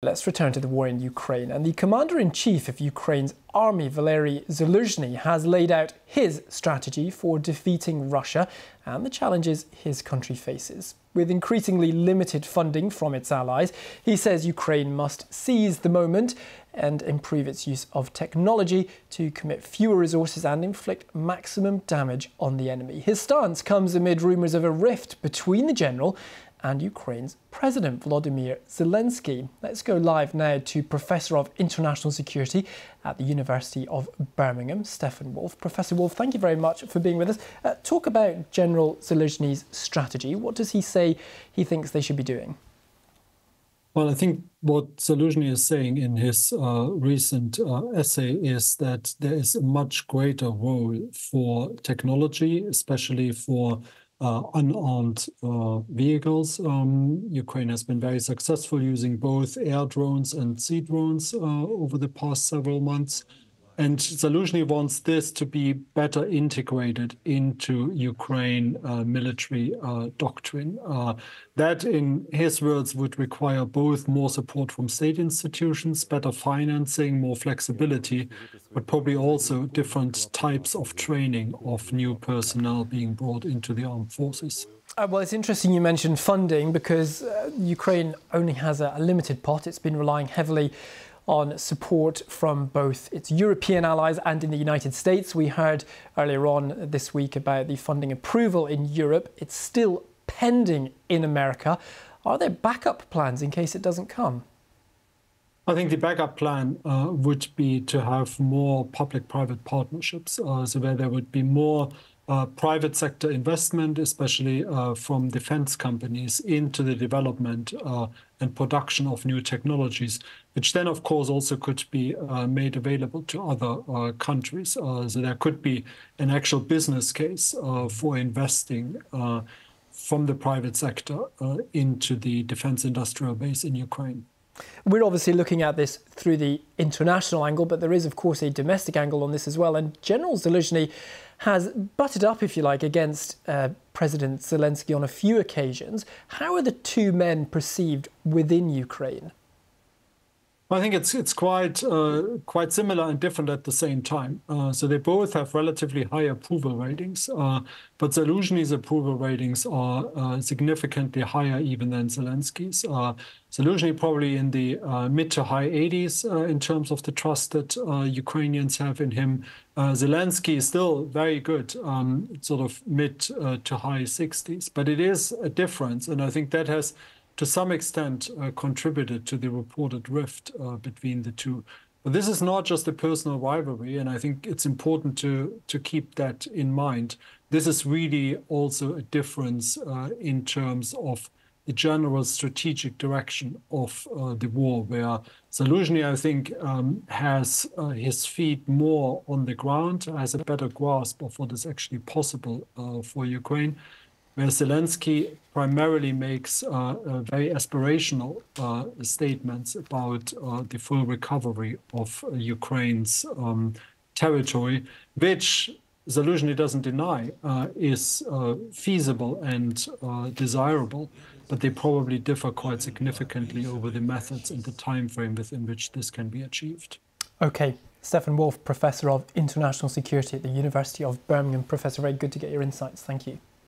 Let's return to the war in Ukraine. And the commander in chief of Ukraine's army, Valerii Zaluzhnyi, has laid out his strategy for defeating Russia and the challenges his country faces. With increasingly limited funding from its allies, he says Ukraine must seize the moment and improve its use of technology to commit fewer resources and inflict maximum damage on the enemy. His stance comes amid rumours of a rift between the general and Ukraine's President Volodymyr Zelensky. Let's go live now to Professor of International Security at the University of Birmingham, Stefan Wolff. Professor Wolff, thank you very much for being with us. Uh, talk about General Zaluzhnyi's strategy. What does he say he thinks they should be doing? Well, I think what Zaluzhnyi is saying in his uh, recent uh, essay is that there is a much greater role for technology, especially for uh, unarmed uh, vehicles. Um, Ukraine has been very successful using both air drones and sea drones uh, over the past several months. And Zaluzhnyi wants this to be better integrated into Ukraine uh, military uh, doctrine. Uh, that, in his words, would require both more support from state institutions, better financing, more flexibility, but probably also different types of training of new personnel being brought into the armed forces. Uh, well, it's interesting you mentioned funding because uh, Ukraine only has a, a limited pot. It's been relying heavily on support from both its European allies and in the United States. We heard earlier on this week about the funding approval in Europe. It's still pending in America. Are there backup plans in case it doesn't come? I think the backup plan uh, would be to have more public private partnerships, uh, so where there would be more uh, private sector investment, especially uh, from defense companies, into the development uh, and production of new technologies, which then, of course, also could be uh, made available to other uh, countries. So there could be an actual business case for investing from the private sector into the defense industrial base in Ukraine. We're obviously looking at this through the international angle, but there is, of course, a domestic angle on this as well. And General Zaluzhnyi has butted up, if you like, against uh, President Zelensky on a few occasions. How are the two men perceived within Ukraine? I think it's it's quite uh, quite similar and different at the same time. Uh, so they both have relatively high approval ratings, uh, but Zaluzhnyi's approval ratings are uh, significantly higher even than Zelensky's. Uh, Zaluzhnyi probably in the uh, mid to high 80s in terms of the trust that Ukrainians have in him. Zelensky is still very good, um, sort of mid to high 60s, but it is a difference, and I think that has to some extent uh, contributed to the reported rift uh, between the two. But this is not just a personal rivalry, and I think it's important to, to keep that in mind. This is really also a difference uh, in terms of the general strategic direction of uh, the war, where Zaluzhnyi, I think, um, has uh, his feet more on the ground, has a better grasp of what is actually possible uh, for Ukraine where Zelensky primarily makes uh, uh, very aspirational uh, statements about uh, the full recovery of uh, Ukraine's um, territory, which Zaluzhnyi doesn't deny uh, is feasible and desirable, but they probably differ quite significantly over the methods and the time frame within which this can be achieved. Okay. Stefan Wolff, Professor of International Security at the University of Birmingham. Professor, very good to get your insights. Thank you.